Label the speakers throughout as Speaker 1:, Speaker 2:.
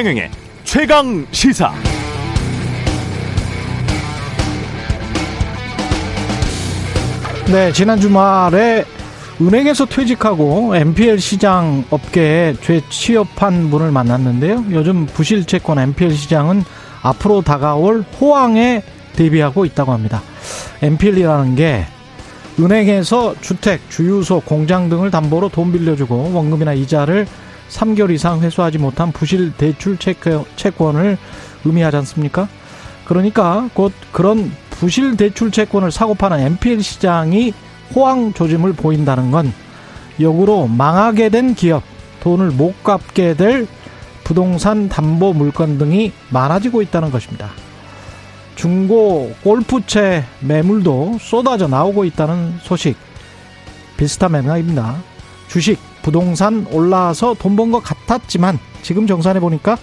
Speaker 1: 최경영의 최강 시사.
Speaker 2: 네, 지난 주말에 은행에서 퇴직하고 MPL 시장 업계에 재취업한 분을 만났는데요. 요즘 부실 채권 MPL 시장은 앞으로 다가올 호황에 대비하고 있다고 합니다. MPL이라는 게 은행에서 주택, 주유소, 공장 등을 담보로 돈 빌려주고 원금이나 이자를 3개월 이상 회수하지 못한 부실 대출 채권을 의미하지 않습니까? 그러니까 곧 그런 부실 대출 채권을 사고 파는 MPL 시장이 호황 조짐을 보인다는 건 역으로 망하게 된 기업, 돈을 못 갚게 될 부동산 담보 물건 등이 많아지고 있다는 것입니다. 중고 골프채 매물도 쏟아져 나오고 있다는 소식 비슷한 맥락입니다. 주식, 부동산 올라서 돈 번 것 같았지만 지금 정산해 보니까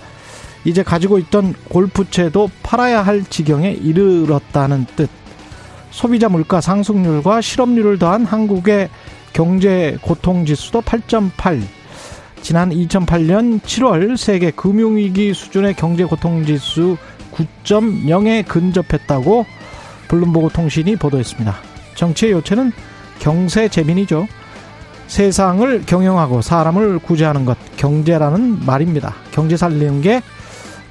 Speaker 2: 이제 가지고 있던 골프채도 팔아야 할 지경에 이르렀다는 뜻. 소비자 물가 상승률과 실업률을 더한 한국의 경제 고통 지수도 8.8. 지난 2008년 7월 세계 금융위기 수준의 경제 고통 지수 9.0에 근접했다고 블룸버그 통신이 보도했습니다. 정치의 요체는 경세 재민이죠. 세상을 경영하고 사람을 구제하는 것, 경제라는 말입니다. 경제 살리는 게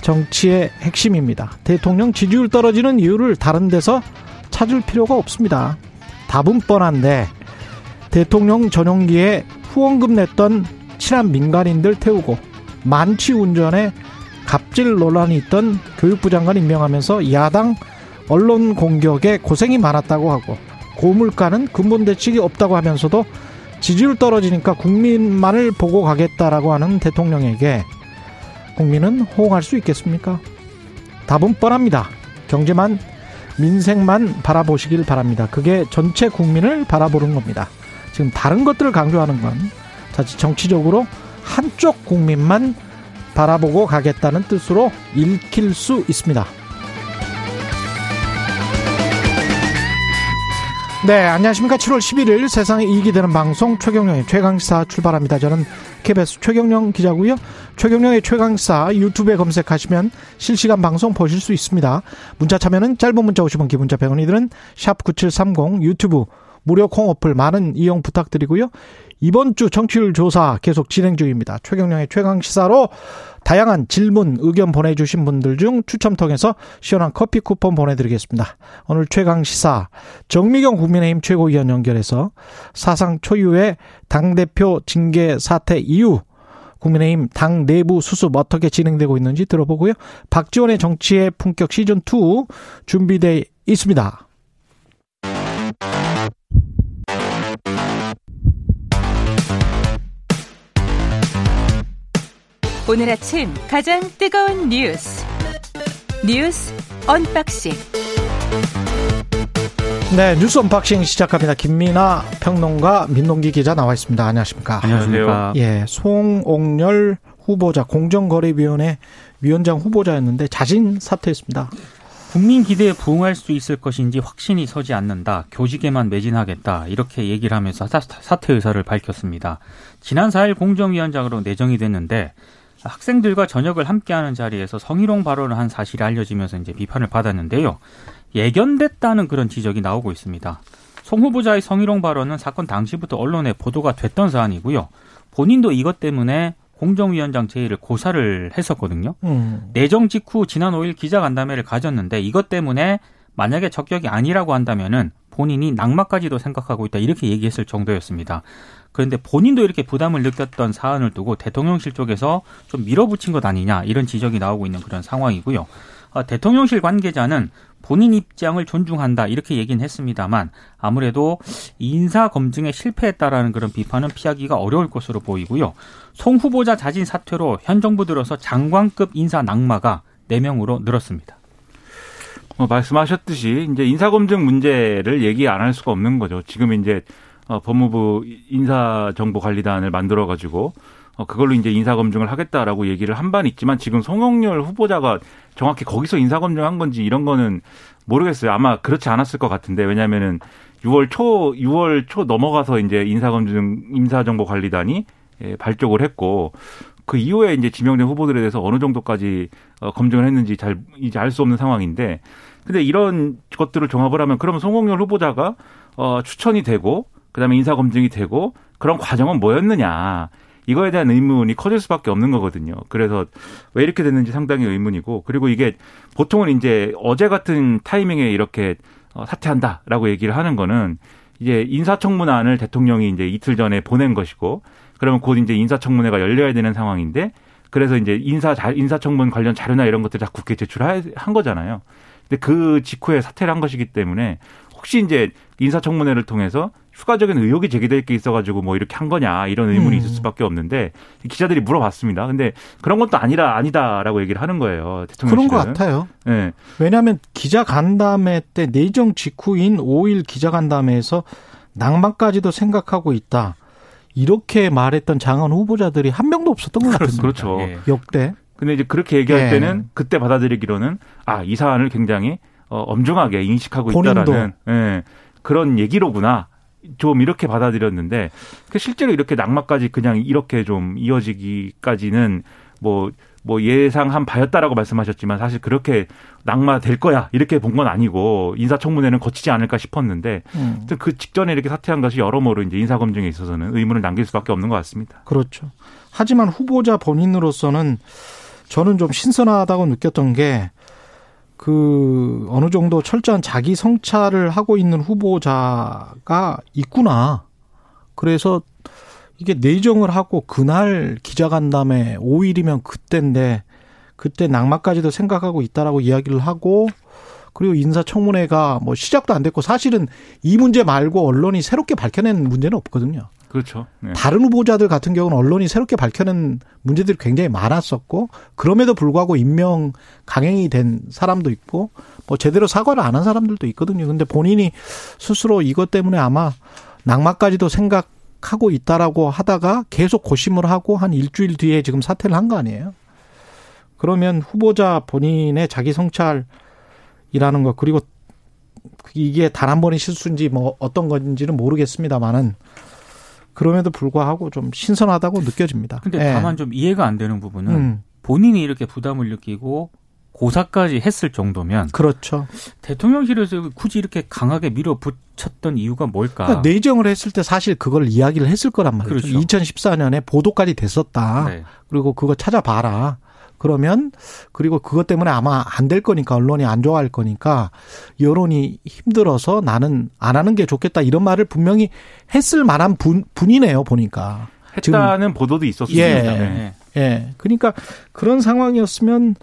Speaker 2: 정치의 핵심입니다. 대통령 지지율 떨어지는 이유를 다른 데서 찾을 필요가 없습니다. 답은 뻔한데 대통령 전용기에 후원금 냈던 친한 민간인들 태우고 만취 운전에 갑질 논란이 있던 교육부 장관 임명하면서 야당 언론 공격에 고생이 많았다고 하고 고물가는 근본 대책이 없다고 하면서도 지지율 떨어지니까 국민만을 보고 가겠다라고 하는 대통령에게 국민은 호응할 수 있겠습니까? 답은 뻔합니다. 경제만 민생만 바라보시길 바랍니다. 그게 전체 국민을 바라보는 겁니다. 지금 다른 것들을 강조하는 건 자칫 정치적으로 한쪽 국민만 바라보고 가겠다는 뜻으로 읽힐 수 있습니다. 네, 안녕하십니까. 7월 11일 세상에 이익이 되는 방송 최경령의 최강시사 출발합니다. 저는 KBS 최경령 기자고요. 최경령의 최강시사 유튜브에 검색하시면 실시간 방송 보실 수 있습니다. 문자 참여는 짧은 문자 오시면 기본자 100원이 드는 샵9730 유튜브 무료 콩 어플 많은 이용 부탁드리고요. 이번 주 청취율 조사 계속 진행 중입니다. 최경령의 최강 시사로 다양한 질문, 의견 보내주신 분들 중 추첨 통해서 시원한 커피 쿠폰 보내드리겠습니다. 오늘 최강 시사 정미경 국민의힘 최고위원 연결해서 사상 초유의 당대표 징계 사태 이후 국민의힘 당 내부 수습 어떻게 진행되고 있는지 들어보고요. 박지원의 정치의 품격 시즌2 준비돼 있습니다.
Speaker 3: 오늘 아침 가장 뜨거운 뉴스 뉴스 언박싱
Speaker 2: 네 뉴스 unboxing 시작합니다. 김민아 평론가 민동기 기자 나와 있습니다. 안녕하십니까?
Speaker 4: 안녕하세요.
Speaker 2: 예, 송옥렬 후보자 공정거래위원회 위원장 후보자였는데 자진 사퇴했습니다.
Speaker 4: 국민 기대에 부응할 수 있을 것인지 확신이 서지 않는다. 교직에만 매진하겠다. 이렇게 얘기를 하면서 사퇴 의사를 밝혔습니다. 지난 4일 공정위원장으로 내정이 됐는데 학생들과 저녁을 함께하는 자리에서 성희롱 발언을 한 사실이 알려지면서 이제 비판을 받았는데요. 예견됐다는 그런 지적이 나오고 있습니다. 송 후보자의 성희롱 발언은 사건 당시부터 언론에 보도가 됐던 사안이고요. 본인도 이것 때문에 공정위원장 제의를 고사를 했었거든요. 음. 내정 직후 지난 5일 기자간담회를 가졌는데 이것 때문에 만약에 적격이 아니라고 한다면은 본인이 낙마까지도 생각하고 있다 이렇게 얘기했을 정도였습니다. 그런데 본인도 이렇게 부담을 느꼈던 사안을 두고 대통령실 쪽에서 좀 밀어붙인 것 아니냐 이런 지적이 나오고 있는 그런 상황이고요. 어, 대통령실 관계자는 본인 입장을 존중한다 이렇게 얘기는 했습니다만 아무래도 인사 검증에 실패했다라는 그런 비판은 피하기가 어려울 것으로 보이고요. 송 후보자 자진 사퇴로 현 정부 들어서 장관급 인사 낙마가 4명으로 늘었습니다.
Speaker 5: 어, 말씀하셨듯이 이제 인사검증 문제를 얘기 안 할 수가 없는 거죠. 지금 이제 어, 법무부 인사정보관리단을 만들어 가지고 어, 그걸로 이제 인사검증을 하겠다라고 얘기를 한 바는 있지만 지금 송영렬 후보자가 정확히 거기서 인사검증한 건지 이런 거는 모르겠어요. 아마 그렇지 않았을 것 같은데 왜냐면은 6월 초 6월 초 넘어가서 이제 인사검증 인사정보관리단이 예, 발족을 했고 그 이후에 이제 지명된 후보들에 대해서 어느 정도까지 어, 검증을 했는지 잘 이제 알 수 없는 상황인데 근데 이런 것들을 종합을 하면 그러면 송홍열 후보자가 어 추천이 되고 그다음에 인사 검증이 되고 그런 과정은 뭐였느냐 이거에 대한 의문이 커질 수밖에 없는 거거든요. 그래서 왜 이렇게 됐는지 상당히 의문이고 그리고 이게 보통은 이제 어제 같은 타이밍에 이렇게 어, 사퇴한다라고 얘기를 하는 거는 이제 인사청문회안을 대통령이 이제 이틀 전에 보낸 것이고 그러면 곧 이제 인사청문회가 열려야 되는 상황인데 그래서 이제 인사 인사청문 관련 자료나 이런 것들 다 국회에 제출한 거잖아요. 근데 그 직후에 사퇴를 한 것이기 때문에 혹시 이제 인사청문회를 통해서 추가적인 의혹이 제기될 게 있어가지고 뭐 이렇게 한 거냐 이런 의문이 음. 있을 수밖에 없는데 기자들이 물어봤습니다. 근데 그런 것도 아니라 아니다라고 얘기를 하는 거예요.
Speaker 2: 대통령실은. 그런 것 같아요. 네. 왜냐하면 기자 간담회 때 내정 직후인 5일 기자 간담회에서 낭만까지도 생각하고 있다. 이렇게 말했던 장관 후보자들이 한 명도 없었던 것 같습니다.
Speaker 5: 그렇죠.
Speaker 2: 예. 역대.
Speaker 5: 근데 이제 그렇게 얘기할 예. 때는 그때 받아들이기로는 아, 이 사안을 굉장히 어, 엄중하게 인식하고 본인도. 있다라는 예, 그런 얘기로구나. 좀 이렇게 받아들였는데 그 실제로 이렇게 낙마까지 그냥 이렇게 좀 이어지기까지는 뭐뭐 뭐 예상한 바였다라고 말씀하셨지만 사실 그렇게 낙마될 거야 이렇게 본 건 아니고 인사청문회는 거치지 않을까 싶었는데 음. 그 직전에 이렇게 사퇴한 것이 여러모로 이제 인사검증에 있어서는 의문을 남길 수밖에 없는 것 같습니다.
Speaker 2: 그렇죠. 하지만 후보자 본인으로서는 저는 좀 신선하다고 느꼈던 게 그 어느 정도 철저한 자기 성찰을 하고 있는 후보자가 있구나. 그래서 이게 내정을 하고 그날 기자간담회 5일이면 그때인데 그때 낙마까지도 생각하고 있다라고 이야기를 하고 그리고 인사청문회가 뭐 시작도 안 됐고 사실은 이 문제 말고 언론이 새롭게 밝혀낸 문제는 없거든요.
Speaker 5: 그렇죠. 네.
Speaker 2: 다른 후보자들 같은 경우는 언론이 새롭게 밝혀낸 문제들이 굉장히 많았었고 그럼에도 불구하고 임명 강행이 된 사람도 있고 뭐 제대로 사과를 안 한 사람들도 있거든요. 근데 본인이 스스로 이것 때문에 아마 낙마까지도 생각하고 있다라고 하다가 계속 고심을 하고 한 일주일 뒤에 지금 사퇴를 한 거 아니에요. 그러면 후보자 본인의 자기 성찰이라는 것 그리고 이게 단 한 번의 실수인지 뭐 어떤 건지는 모르겠습니다만은 그럼에도 불구하고 좀 신선하다고 느껴집니다.
Speaker 4: 근데 네. 다만 좀 이해가 안 되는 부분은 음. 본인이 이렇게 부담을 느끼고 고사까지 했을 정도면
Speaker 2: 그렇죠.
Speaker 4: 대통령실에서 굳이 이렇게 강하게 밀어붙였던 이유가 뭘까?
Speaker 2: 그러니까 내정을 했을 때 사실 그걸 이야기를 했을 거란 말이죠. 그렇죠. 2014년에 보도까지 됐었다. 네. 그리고 그거 찾아봐라. 그러면 그리고 그것 때문에 아마 안 될 거니까 언론이 안 좋아할 거니까 여론이 힘들어서 나는 안 하는 게 좋겠다 이런 말을 분명히 했을 만한 분, 분이네요 보니까
Speaker 5: 했다는 보도도 있었습니다.
Speaker 2: 예, 네. 예. 그러니까 그런 상황이었으면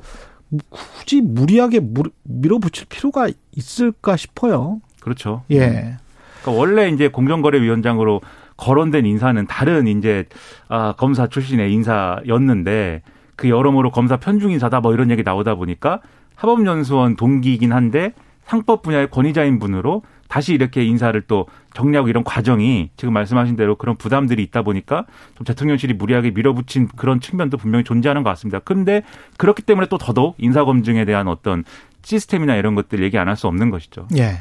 Speaker 2: 굳이 무리하게 밀어붙일 필요가 있을까 싶어요.
Speaker 5: 그렇죠.
Speaker 2: 예.
Speaker 5: 그러니까 원래 이제 공정거래위원장으로 거론된 인사는 다른 이제 아, 검사 출신의 인사였는데 그 여러모로 검사 편중 인사다 뭐 이런 얘기 나오다 보니까 사법연수원 동기이긴 한데 상법 분야의 권위자인 분으로 다시 이렇게 인사를 또 정리하고 이런 과정이 지금 말씀하신 대로 그런 부담들이 있다 보니까 좀 대통령실이 무리하게 밀어붙인 그런 측면도 분명히 존재하는 것 같습니다. 그런데 그렇기 때문에 또 더더욱 인사검증에 대한 어떤 시스템이나 이런 것들 얘기 안 할 수 없는 것이죠.
Speaker 2: 예.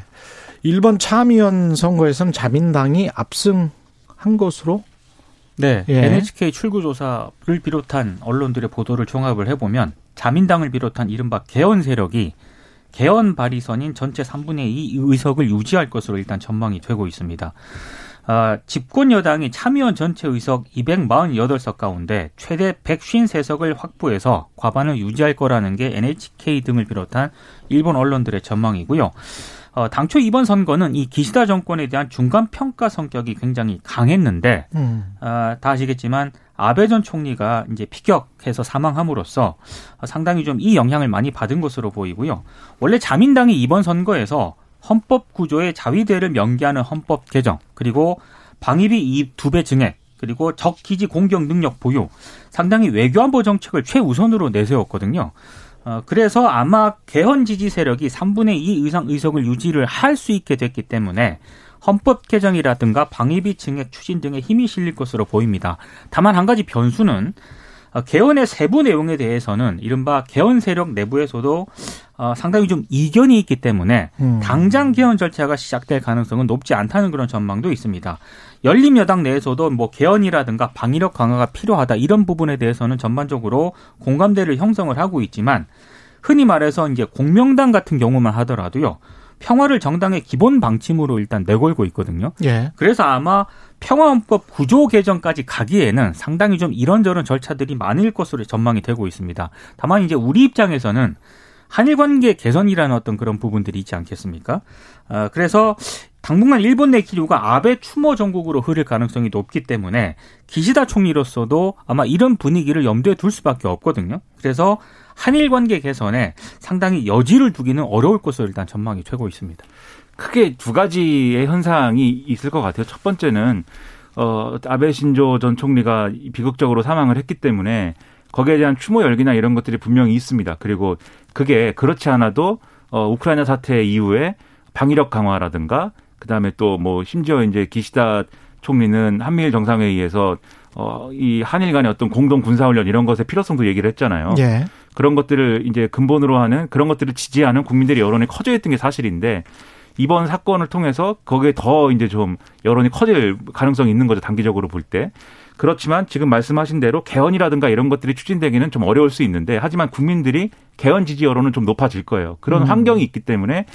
Speaker 2: 1번 참의원 선거에서는 자민당이 압승한 것으로
Speaker 4: 네. 예. NHK 출구조사를 비롯한 언론들의 보도를 종합을 해보면 자민당을 비롯한 이른바 개헌 세력이 개헌 발의선인 전체 3분의 2 의석을 유지할 것으로 일단 전망이 되고 있습니다. 아, 집권 여당이 참의원 전체 의석 248석 가운데 최대 153석을 확보해서 과반을 유지할 거라는 게 NHK 등을 비롯한 일본 언론들의 전망이고요. 어, 당초 이번 선거는 이 기시다 정권에 대한 중간 평가 성격이 굉장히 강했는데 음. 어, 다 아시겠지만 아베 전 총리가 이제 피격해서 사망함으로써 상당히 좀 이 영향을 많이 받은 것으로 보이고요. 원래 자민당이 이번 선거에서 헌법 구조의 자위대를 명기하는 헌법 개정 그리고 방위비 이입 두배 증액 그리고 적 기지 공격 능력 보유 상당히 외교안보 정책을 최우선으로 내세웠거든요. 어, 그래서 아마 개헌 지지 세력이 3분의 2 이상 의석을 유지를 할 수 있게 됐기 때문에 헌법 개정이라든가 방위비 증액 추진 등에 힘이 실릴 것으로 보입니다. 다만 한 가지 변수는 어, 개헌의 세부 내용에 대해서는 이른바 개헌 세력 내부에서도 어, 상당히 좀 이견이 있기 때문에 음. 당장 개헌 절차가 시작될 가능성은 높지 않다는 그런 전망도 있습니다. 열린 여당 내에서도 뭐 개헌이라든가 방위력 강화가 필요하다 이런 부분에 대해서는 전반적으로 공감대를 형성을 하고 있지만 흔히 말해서 이제 공명당 같은 경우만 하더라도요. 평화를 정당의 기본 방침으로 일단 내걸고 있거든요. 예. 그래서 아마 평화헌법 구조 개정까지 가기에는 상당히 좀 이런저런 절차들이 많을 것으로 전망이 되고 있습니다. 다만 이제 우리 입장에서는 한일 관계 개선이라는 어떤 그런 부분들이 있지 않겠습니까? 어, 그래서 당분간 일본 내 기류가 아베 추모 정국으로 흐를 가능성이 높기 때문에 기시다 총리로서도 아마 이런 분위기를 염두에 둘 수밖에 없거든요. 그래서 한일 관계 개선에 상당히 여지를 두기는 어려울 것으로 일단 전망이 되고 있습니다.
Speaker 5: 크게 두 가지의 현상이 있을 것 같아요. 첫 번째는 어 아베 신조 전 총리가 비극적으로 사망을 했기 때문에 거기에 대한 추모 열기나 이런 것들이 분명히 있습니다. 그리고 그게 그렇지 않아도 어 우크라이나 사태 이후에 방위력 강화라든가 그다음에 또 뭐 심지어 이제 기시다 총리는 한미일 정상회의에서 어, 이 한일 간의 어떤 공동 군사훈련 이런 것의 필요성도 얘기를 했잖아요. 예. 그런 것들을 이제 근본으로 하는 그런 것들을 지지하는 국민들의 여론이 커져 있던 게 사실인데 이번 사건을 통해서 거기에 더 이제 좀 여론이 커질 가능성이 있는 거죠. 단기적으로 볼 때. 그렇지만 지금 말씀하신 대로 개헌이라든가 이런 것들이 추진되기는 좀 어려울 수 있는데 하지만 국민들이 개헌 지지 여론은 좀 높아질 거예요. 그런 음. 환경이 있기 때문에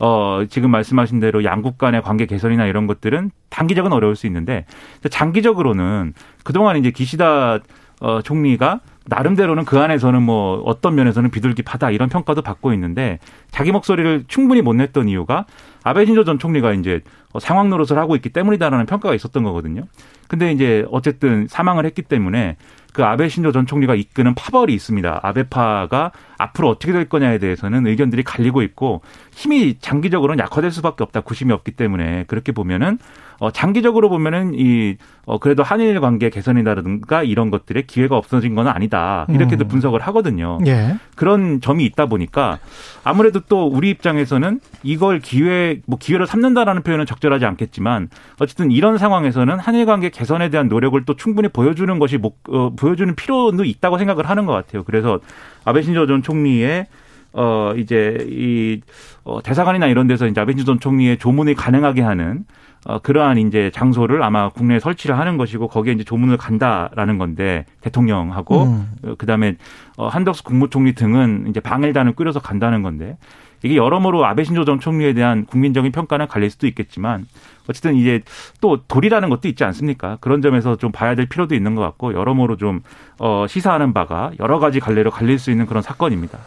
Speaker 5: 어 지금 말씀하신 대로 양국 간의 관계 개선이나 이런 것들은 단기적은 어려울 수 있는데 장기적으로는 그동안 이제 기시다 어 총리가 나름대로는 그 안에서는 뭐 어떤 면에서는 비둘기파다 이런 평가도 받고 있는데 자기 목소리를 충분히 못 냈던 이유가 아베 신조 전 총리가 이제 상황 노릇을 하고 있기 때문이다라는 평가가 있었던 거거든요. 근데 이제 어쨌든 사망을 했기 때문에 그 아베 신조 전 총리가 이끄는 파벌이 있습니다. 아베파가 앞으로 어떻게 될 거냐에 대해서는 의견들이 갈리고 있고 힘이 장기적으로는 약화될 수밖에 없다. 구심이 없기 때문에 그렇게 보면은 어 장기적으로 보면은 이 어 그래도 한일 관계 개선이라든가 이런 것들의 기회가 없어진 건 아니다. 이렇게도 음. 분석을 하거든요. 예. 그런 점이 있다 보니까 아무래도 또 우리 입장에서는 이걸 기회 뭐 기회로 삼는다라는 표현은 적절하지 않겠지만 어쨌든 이런 상황에서는 한일 관계 개선에 대한 노력을 또 충분히 보여주는 것이 목, 어, 보여주는 필요도 있다고 생각을 하는 것 같아요. 그래서 아베 신조 전 총리의 어 이제 이 어, 대사관이나 이런 데서 이제 아베 신조 전 총리의 조문이 가능하게 하는 어, 그러한 이제 장소를 아마 국내에 설치를 하는 것이고 거기에 이제 조문을 간다라는 건데 대통령하고 음. 어, 그다음에 어, 한덕수 국무총리 등은 이제 방일단을 꾸려서 간다는 건데 이게 여러모로 아베 신조 전 총리에 대한 국민적인 평가는 갈릴 수도 있겠지만 어쨌든 이제 또 돌이라는 것도 있지 않습니까? 그런 점에서 좀 봐야 될 필요도 있는 것 같고 여러모로 좀 어, 시사하는 바가 여러 가지 갈래로 갈릴 수 있는 그런 사건입니다.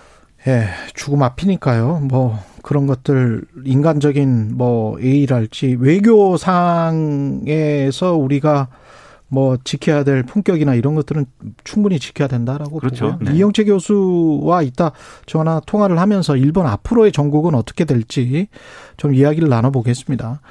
Speaker 2: 예, 죽음 앞이니까요. 뭐 그런 것들 인간적인 뭐 예의랄지 외교상에서 우리가 뭐 지켜야 될 품격이나 이런 것들은 충분히 지켜야 된다라고 그렇죠. 보고요. 네. 이영채 교수와 이따 전화 통화를 하면서 일본 앞으로의 전국은 어떻게 될지 좀 이야기를 나눠보겠습니다.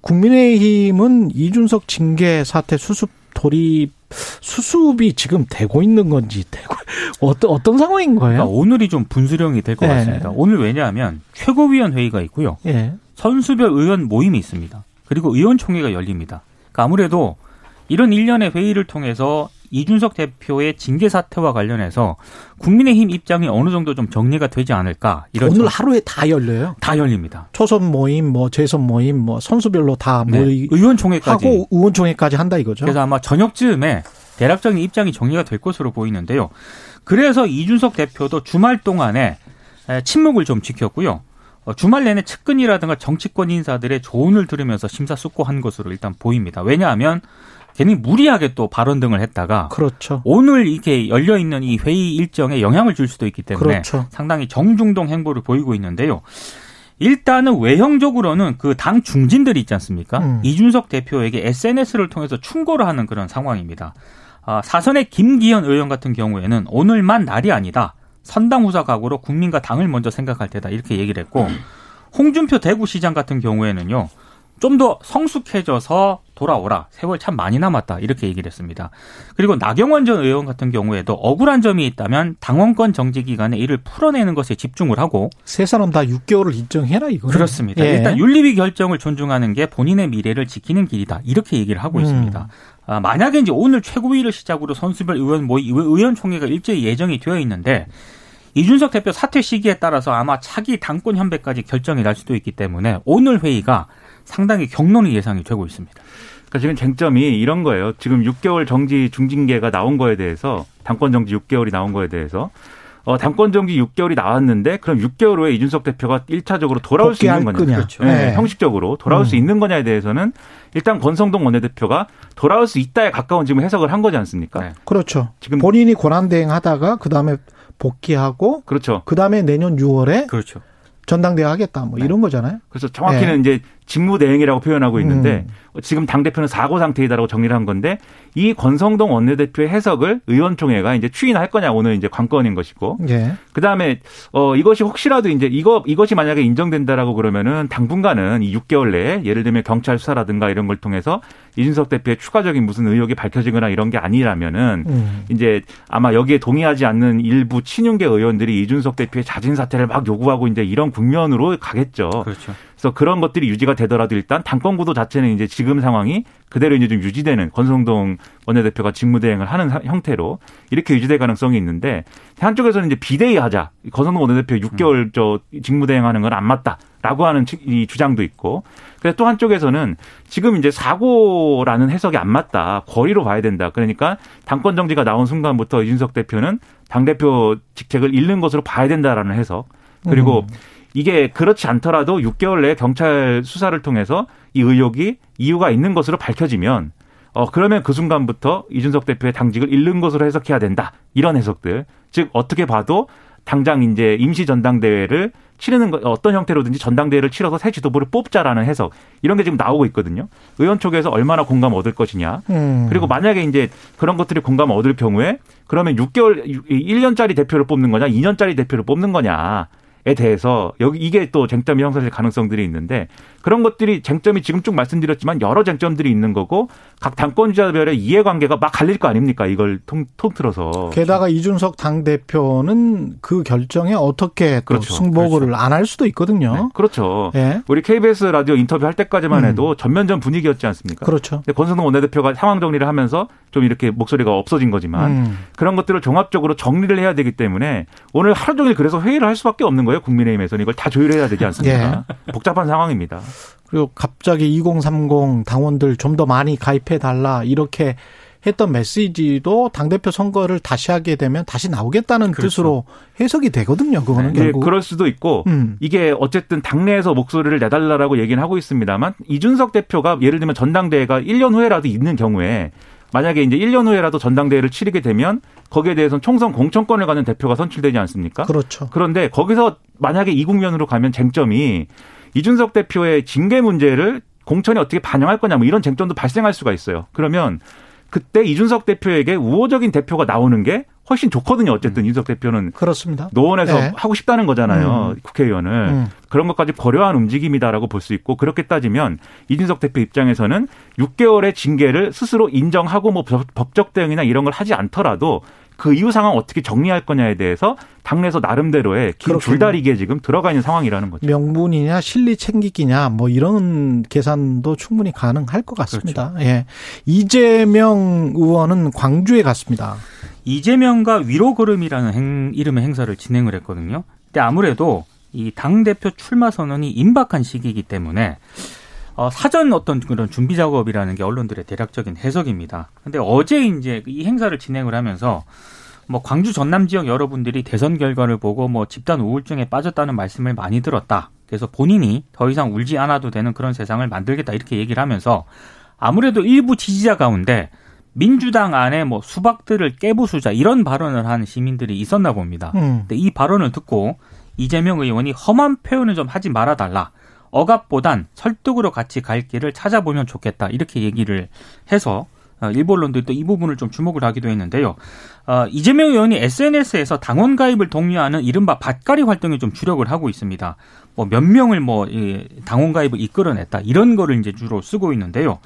Speaker 2: 국민의힘은 이준석 징계 사태 수습 돌입 수습이 지금 되고 있는 건지 되고 어떤 어떤 상황인 거예요?
Speaker 4: 그러니까 오늘이 좀 분수령이 될것 네. 같습니다. 오늘 왜냐하면 최고위원 회의가 있고요. 네. 선수별 의원 모임이 있습니다. 그리고 의원총회가 열립니다. 그러니까 아무래도 이런 일련의 회의를 통해서 이준석 대표의 징계 사태와 관련해서 국민의힘 입장이 어느 정도 좀 정리가 되지 않을까 이런
Speaker 2: 오늘 하루에 다 열려요.
Speaker 4: 다 열립니다.
Speaker 2: 초선 모임, 뭐 재선 모임, 뭐 선수별로 다 네. 모이
Speaker 4: 의원총회까지
Speaker 2: 하고 의원총회까지 한다 이거죠.
Speaker 4: 그래서 아마 저녁쯤에 대략적인 입장이 정리가 될 것으로 보이는데요. 그래서 이준석 대표도 주말 동안에 침묵을 좀 지켰고요. 어, 주말 내내 측근이라든가 정치권 인사들의 조언을 들으면서 심사숙고한 것으로 일단 보입니다. 왜냐하면 괜히 무리하게 또 발언 등을 했다가
Speaker 2: 그렇죠.
Speaker 4: 오늘 이렇게 열려 있는 이 회의 일정에 영향을 줄 수도 있기 때문에 그렇죠. 상당히 정중동 행보를 보이고 있는데요. 일단은 외형적으로는 그 당 중진들이 있지 않습니까? 음. 이준석 대표에게 SNS를 통해서 충고를 하는 그런 상황입니다. 아, 사선의 김기현 의원 같은 경우에는 오늘만 날이 아니다. 선당 후사 각오로 국민과 당을 먼저 생각할 테다. 이렇게 얘기를 했고 홍준표 대구시장 같은 경우에는요. 좀 더 성숙해져서 돌아오라. 세월 참 많이 남았다. 이렇게 얘기를 했습니다. 그리고 나경원 전 의원 같은 경우에도 억울한 점이 있다면 당원권 정지 기간에 이를 풀어내는 것에 집중을 하고
Speaker 2: 세 사람 다 6개월을 인정해라 이거
Speaker 4: 그렇습니다. 예. 일단 윤리위 결정을 존중하는 게 본인의 미래를 지키는 길이다. 이렇게 얘기를 하고 음. 있습니다. 아, 만약에 이제 오늘 최고위를 시작으로 선수별 의원 모의 의원총회가 일제히 예정이 되어 있는데 이준석 대표 사퇴 시기에 따라서 아마 차기 당권 현배까지 결정이 날 수도 있기 때문에 오늘 회의가 상당히 경론이 예상이 되고 있습니다.
Speaker 5: 그러니까 지금 쟁점이 이런 거예요. 지금 6개월 정지 중징계가 나온 거에 대해서 당권 정지 6개월이 나온 거에 대해서 어, 당권 정지 6개월이 나왔는데 그럼 6개월 후에 이준석 대표가 1차적으로 돌아올 수 있는 거냐. 거냐.
Speaker 2: 그렇죠.
Speaker 5: 네, 네. 형식적으로 돌아올 음. 수 있는 거냐에 대해서는 일단 권성동 원내대표가 돌아올 수 있다에 가까운 지금 해석을 한 거지 않습니까? 네.
Speaker 2: 그렇죠. 지금 본인이 권한 대행 하다가 그다음에 복귀하고
Speaker 5: 그렇죠.
Speaker 2: 그다음에 내년 6월에
Speaker 4: 그렇죠.
Speaker 2: 전당대회 하겠다 뭐 네. 이런 거잖아요.
Speaker 5: 그래서 정확히는 네. 이제 직무대행이라고 표현하고 있는데 음. 지금 당 대표는 사고 상태이다라고 정리를 한 건데 이 권성동 원내대표의 해석을 의원총회가 이제 추인할 거냐 오늘 이제 관건인 것이고 예. 그다음에 어 이것이 혹시라도 이제 이거 이것이 만약에 인정된다라고 그러면은 당분간은 이 6개월 내에 예를 들면 경찰 수사라든가 이런 걸 통해서 이준석 대표의 추가적인 무슨 의혹이 밝혀지거나 이런 게 아니라면은 음. 이제 아마 여기에 동의하지 않는 일부 친윤계 의원들이 이준석 대표의 자진 사퇴를 막 요구하고 이제 이런 국면으로 가겠죠.
Speaker 4: 그렇죠.
Speaker 5: 그래서 그런 것들이 유지가 되더라도 일단 당권 구도 자체는 이제 지금 상황이 그대로 이제 좀 유지되는 권성동 원내대표가 직무대행을 하는 형태로 이렇게 유지될 가능성이 있는데 한쪽에서는 이제 비대위 하자. 권성동 원내대표 6개월 음. 저 직무대행하는 건 안 맞다라고 하는 이 주장도 있고 그래서 또 한쪽에서는 지금 이제 사고라는 해석이 안 맞다. 거리로 봐야 된다. 그러니까 당권 정지가 나온 순간부터 이준석 대표는 당 대표 직책을 잃는 것으로 봐야 된다라는 해석. 그리고 음. 이게 그렇지 않더라도 6개월 내에 경찰 수사를 통해서 이 의혹이 이유가 있는 것으로 밝혀지면 어 그러면 그 순간부터 이준석 대표의 당직을 잃는 것으로 해석해야 된다. 이런 해석들. 즉 어떻게 봐도 당장 이제 임시 전당대회를 치르는 거 어떤 형태로든지 전당대회를 치러서 새 지도부를 뽑자라는 해석 이런 게 지금 나오고 있거든요. 의원 쪽에서 얼마나 공감 얻을 것이냐. 음. 그리고 만약에 이제 그런 것들이 공감 얻을 경우에 그러면 6개월 1년짜리 대표를 뽑는 거냐, 2년짜리 대표를 뽑는 거냐. 에 대해서 여기 이게 또 쟁점이 형성될 가능성들이 있는데 그런 것들이 쟁점이 지금 쭉 말씀드렸지만 여러 쟁점들이 있는 거고 각 당권자별의 이해관계가 막 갈릴 거 아닙니까 이걸 통, 통틀어서
Speaker 2: 게다가 이준석 당 대표는 그 결정에 어떻게 그렇죠. 승복을 그렇죠. 안할 수도 있거든요. 네.
Speaker 5: 그렇죠. 네. 우리 KBS 라디오 인터뷰 할 때까지만 음. 해도 음. 전면전 분위기였지 않습니까?
Speaker 2: 그렇죠.
Speaker 5: 권성동 원내대표가 상황 정리를 하면서 좀 이렇게 목소리가 없어진 거지만 음. 그런 것들을 종합적으로 정리를 해야 되기 때문에 오늘 하루 종일 그래서 회의를 할 수밖에 없는 거예요. 국민의힘에서는 이걸 다 조율해야 되지 않습니까? 예. 복잡한 상황입니다.
Speaker 2: 그리고 갑자기 2030 당원들 좀 더 많이 가입해 달라 이렇게 했던 메시지도 당 대표 선거를 다시 하게 되면 다시 나오겠다는 그렇죠. 뜻으로 해석이 되거든요. 그거는
Speaker 5: 네, 결국. 그럴 수도 있고 음. 이게 어쨌든 당내에서 목소리를 내달라라고 얘기는 하고 있습니다만 이준석 대표가 예를 들면 전당대회가 1년 후에라도 있는 경우에 만약에 이제 1년 후에라도 전당대회를 치르게 되면 거기에 대해서는 총선 공천권을 가는 대표가 선출되지 않습니까?
Speaker 2: 그렇죠.
Speaker 5: 그런데 거기서 만약에 이 국면으로 가면 쟁점이 이준석 대표의 징계 문제를 공천이 어떻게 반영할 거냐 뭐 이런 쟁점도 발생할 수가 있어요. 그러면 그때 이준석 대표에게 우호적인 대표가 나오는 게 훨씬 좋거든요. 어쨌든 음. 이준석 대표는
Speaker 2: 그렇습니다.
Speaker 5: 노원에서 네. 하고 싶다는 거잖아요. 음. 국회의원을 음. 그런 것까지 고려한 움직임이다라고 볼 수 있고 그렇게 따지면 이준석 대표 입장에서는 6개월의 징계를 스스로 인정하고 뭐 법적 대응이나 이런 걸 하지 않더라도 그 이후 상황 어떻게 정리할 거냐에 대해서 당내에서 나름대로의 긴 줄다리기에 지금 들어가 있는 상황이라는 거죠.
Speaker 2: 명분이냐 실리 챙기기냐 뭐 이런 계산도 충분히 가능할 것 같습니다. 그렇죠. 예. 이재명 의원은 광주에 갔습니다.
Speaker 4: 이재명과 위로 걸음이라는 행, 이름의 행사를 진행을 했거든요. 근데 아무래도 이 당 대표 출마 선언이 임박한 시기이기 때문에 어, 사전 어떤 그런 준비 작업이라는 게 언론들의 대략적인 해석입니다. 근데 어제 이제 이 행사를 진행을 하면서 뭐 광주 전남 지역 여러분들이 대선 결과를 보고 뭐 집단 우울증에 빠졌다는 말씀을 많이 들었다. 그래서 본인이 더 이상 울지 않아도 되는 그런 세상을 만들겠다 이렇게 얘기를 하면서 아무래도 일부 지지자 가운데 민주당 안에 뭐 수박들을 깨부수자 이런 발언을 한 시민들이 있었나 봅니다. 음. 근데 이 발언을 듣고 이재명 의원이 험한 표현을 좀 하지 말아달라. 억압보단 설득으로 같이 갈 길을 찾아보면 좋겠다. 이렇게 얘기를 해서 어, 일부 언론들이 또 이 부분을 좀 주목을 하기도 했는데요. 어, 이재명 의원이 SNS에서 당원 가입을 독려하는 이른바 밭가리 활동에 좀 주력을 하고 있습니다. 뭐 몇 명을 뭐 당원 가입을 이끌어냈다 이런 거를 이제 주로 쓰고 있는데요.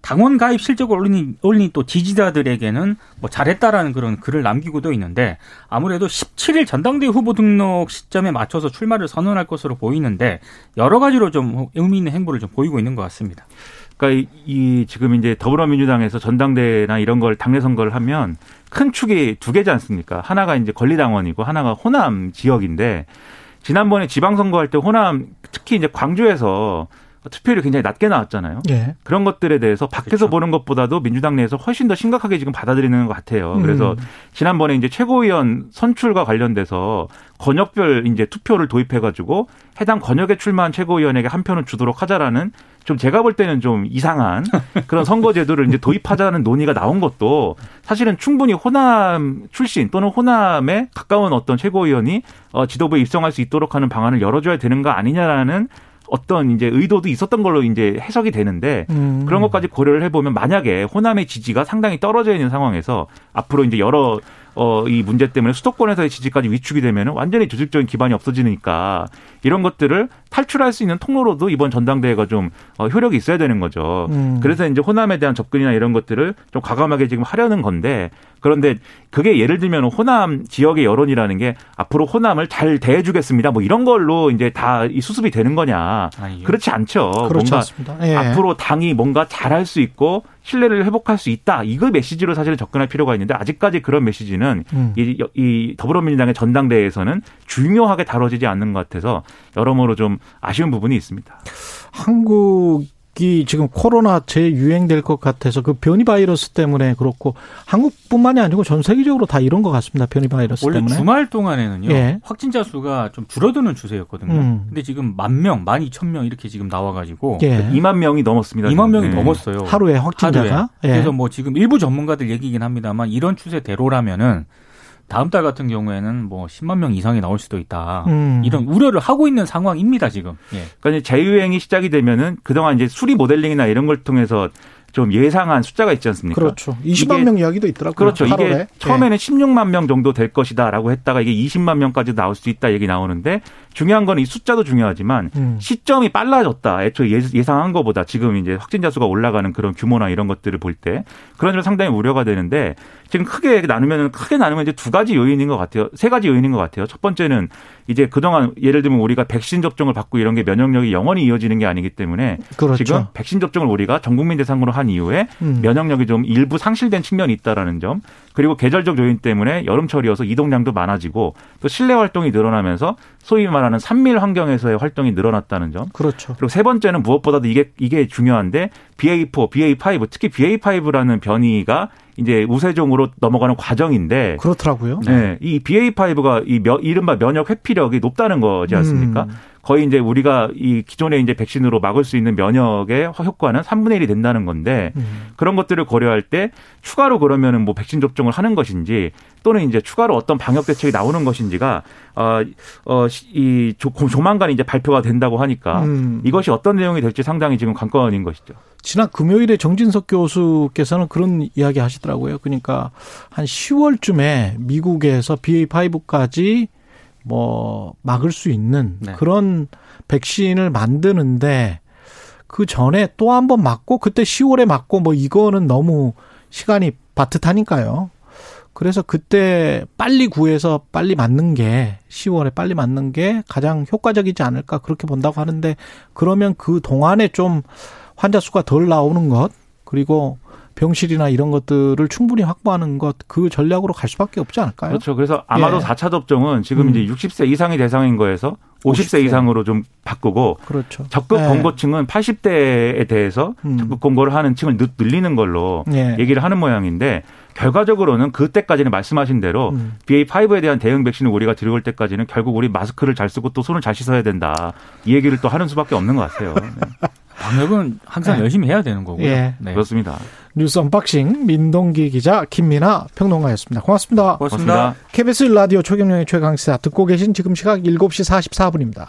Speaker 4: 당원 가입 실적을 올린, 올린 또 지지자들에게는 뭐 잘했다라는 그런 글을 남기고도 있는데 아무래도 17일 전당대 후보 등록 시점에 맞춰서 출마를 선언할 것으로 보이는데 여러 가지로 좀 의미 있는 행보를 좀 보이고 있는 것 같습니다.
Speaker 5: 그러니까 이, 이 지금 이제 더불어민주당에서 전당대회나 이런 걸 당내 선거를 하면 큰 축이 두 개지 않습니까? 하나가 이제 권리당원이고 하나가 호남 지역인데 지난번에 지방선거 할 때 호남 특히 이제 광주에서 투표율이 굉장히 낮게 나왔잖아요. 예. 그런 것들에 대해서 밖에서 그렇죠. 보는 것보다도 민주당 내에서 훨씬 더 심각하게 지금 받아들이는 것 같아요. 음. 그래서 지난번에 이제 최고위원 선출과 관련돼서 권역별 이제 투표를 도입해가지고 해당 권역에 출마한 최고위원에게 한 표는 주도록 하자라는 좀 제가 볼 때는 좀 이상한 그런 선거제도를 이제 도입하자는 논의가 나온 것도 사실은 충분히 호남 출신 또는 호남에 가까운 어떤 최고위원이 어, 지도부에 입성할 수 있도록 하는 방안을 열어줘야 되는 거 아니냐라는 어떤 이제 의도도 있었던 걸로 이제 해석이 되는데 음. 그런 것까지 고려를 해보면 만약에 호남의 지지가 상당히 떨어져 있는 상황에서 앞으로 이제 여러 어, 이 문제 때문에 수도권에서의 지지까지 위축이 되면 완전히 조직적인 기반이 없어지니까 이런 것들을 탈출할 수 있는 통로로도 이번 전당대회가 좀 어, 효력이 있어야 되는 거죠. 음. 그래서 이제 호남에 대한 접근이나 이런 것들을 좀 과감하게 지금 하려는 건데 그런데 그게 예를 들면 호남 지역의 여론이라는 게 앞으로 호남을 잘 대해주겠습니다. 뭐 이런 걸로 이제 다 이 수습이 되는 거냐? 아니요. 그렇지 않죠.
Speaker 2: 그렇지 뭔가 않습니다.
Speaker 5: 예. 앞으로 당이 뭔가 잘할 수 있고 신뢰를 회복할 수 있다. 이거 메시지로 사실 접근할 필요가 있는데 아직까지 그런 메시지는 음. 이, 이 더불어민주당의 전당대회에서는 중요하게 다뤄지지 않는 것 같아서 여러모로 좀 아쉬운 부분이 있습니다.
Speaker 2: 한국 이 지금 코로나 재유행될 것 같아서 그 변이 바이러스 때문에 그렇고 한국뿐만이 아니고 전 세계적으로 다 이런 것 같습니다. 변이 바이러스
Speaker 4: 원래
Speaker 2: 때문에.
Speaker 4: 주말 동안에는요. 예. 확진자 수가 좀 줄어드는 추세였거든요. 음. 근데 지금 만 명, 만 이천 명 이렇게 지금 나와가지고
Speaker 5: 예. 2만 명이 넘었습니다.
Speaker 4: 2만 명이 네. 넘었어요.
Speaker 2: 하루에 확진자가. 하루에.
Speaker 4: 예. 그래서 뭐 지금 일부 전문가들 얘기긴 합니다만 이런 추세대로라면은 다음 달 같은 경우에는 뭐 10만 명 이상이 나올 수도 있다. 음. 이런 우려를 하고 있는 상황입니다, 지금.
Speaker 5: 예. 그러니까 자유행이 시작이 되면은 그동안 이제 수리 모델링이나 이런 걸 통해서 좀 예상한 숫자가 있지 않습니까?
Speaker 2: 그렇죠. 20만 명 이야기도 있더라고요.
Speaker 5: 그렇죠. 8월에. 이게 처음에는 네. 16만 명 정도 될 것이다라고 했다가 이게 20만 명까지 나올 수 있다 얘기 나오는데 중요한 건 이 숫자도 중요하지만 음. 시점이 빨라졌다. 애초에 예상한 것보다 지금 이제 확진자 수가 올라가는 그런 규모나 이런 것들을 볼 때 그런 점 상당히 우려가 되는데 지금 크게 나누면 크게 나누면 이제 두 가지 요인인 것 같아요. 세 가지 요인인 것 같아요. 첫 번째는 이제 그동안 예를 들면 우리가 백신 접종을 받고 이런 게 면역력이 영원히 이어지는 게 아니기 때문에 그렇죠. 지금 백신 접종을 우리가 전 국민 대상으로 한 이후에 음. 면역력이 좀 일부 상실된 측면이 있다라는 점 그리고 계절적 요인 때문에 여름철이어서 이동량도 많아지고 또 실내 활동이 늘어나면서 소위 말하는 산밀 환경에서의 활동이 늘어났다는 점.
Speaker 2: 그렇죠.
Speaker 5: 그리고 세 번째는 무엇보다도 이게 이게 중요한데 BA4, BA5 특히 BA5라는 변이가 이제 우세종으로 넘어가는 과정인데
Speaker 2: 그렇더라고요.
Speaker 5: 네, 이 BA5가 이 며, 이른바 면역 회피력이 높다는 거지 않습니까? 음. 거의 이제 우리가 이 기존의 이제 백신으로 막을 수 있는 면역의 효과는 3분의 1이 된다는 건데 음. 그런 것들을 고려할 때 추가로 그러면은 뭐 백신 접종을 하는 것인지 또는 이제 추가로 어떤 방역 대책이 나오는 것인지가 어어이 조만간 이제 발표가 된다고 하니까 음. 이것이 어떤 내용이 될지 상당히 지금 관건인 것이죠.
Speaker 2: 지난 금요일에 정진석 교수께서는 그런 이야기 하시더라고요. 그러니까 한 10월쯤에 미국에서 BA5까지 뭐 막을 수 있는 네. 그런 백신을 만드는데 그 전에 또 한 번 맞고 그때 10월에 맞고 뭐 이거는 너무 시간이 바트하니까요. 그래서 그때 빨리 구해서 빨리 맞는 게 10월에 빨리 맞는 게 가장 효과적이지 않을까 그렇게 본다고 하는데 그러면 그 동안에 좀 환자 수가 덜 나오는 것 그리고 병실이나 이런 것들을 충분히 확보하는 것 그 전략으로 갈 수밖에 없지 않을까요?
Speaker 5: 그렇죠. 그래서 아마도 예. 4차 접종은 지금 음. 이제 60세 이상이 대상인 거에서 50세, 50세, 이상으로 좀 바꾸고 그렇죠. 적극 네. 권고층은 80대에 대해서 음. 적극 권고를 하는 층을 늘리는 걸로 네. 얘기를 하는 모양인데 결과적으로는 그때까지는 말씀하신 대로 음. BA5에 대한 대응 백신을 우리가 들어올 때까지는 결국 우리 마스크를 잘 쓰고 또 손을 잘 씻어야 된다. 이 얘기를 또 하는 수밖에 없는 것 같아요. 네.
Speaker 4: 방역은 항상 네. 열심히 해야 되는 거고요. 예.
Speaker 5: 네. 그렇습니다.
Speaker 2: 뉴스 unboxing 민동기 기자 김민아 평론가였습니다. 고맙습니다.
Speaker 4: 고맙습니다.
Speaker 2: KBS 라디오 최경영의 최강시사 듣고 계신 지금 시각 7시 44분입니다.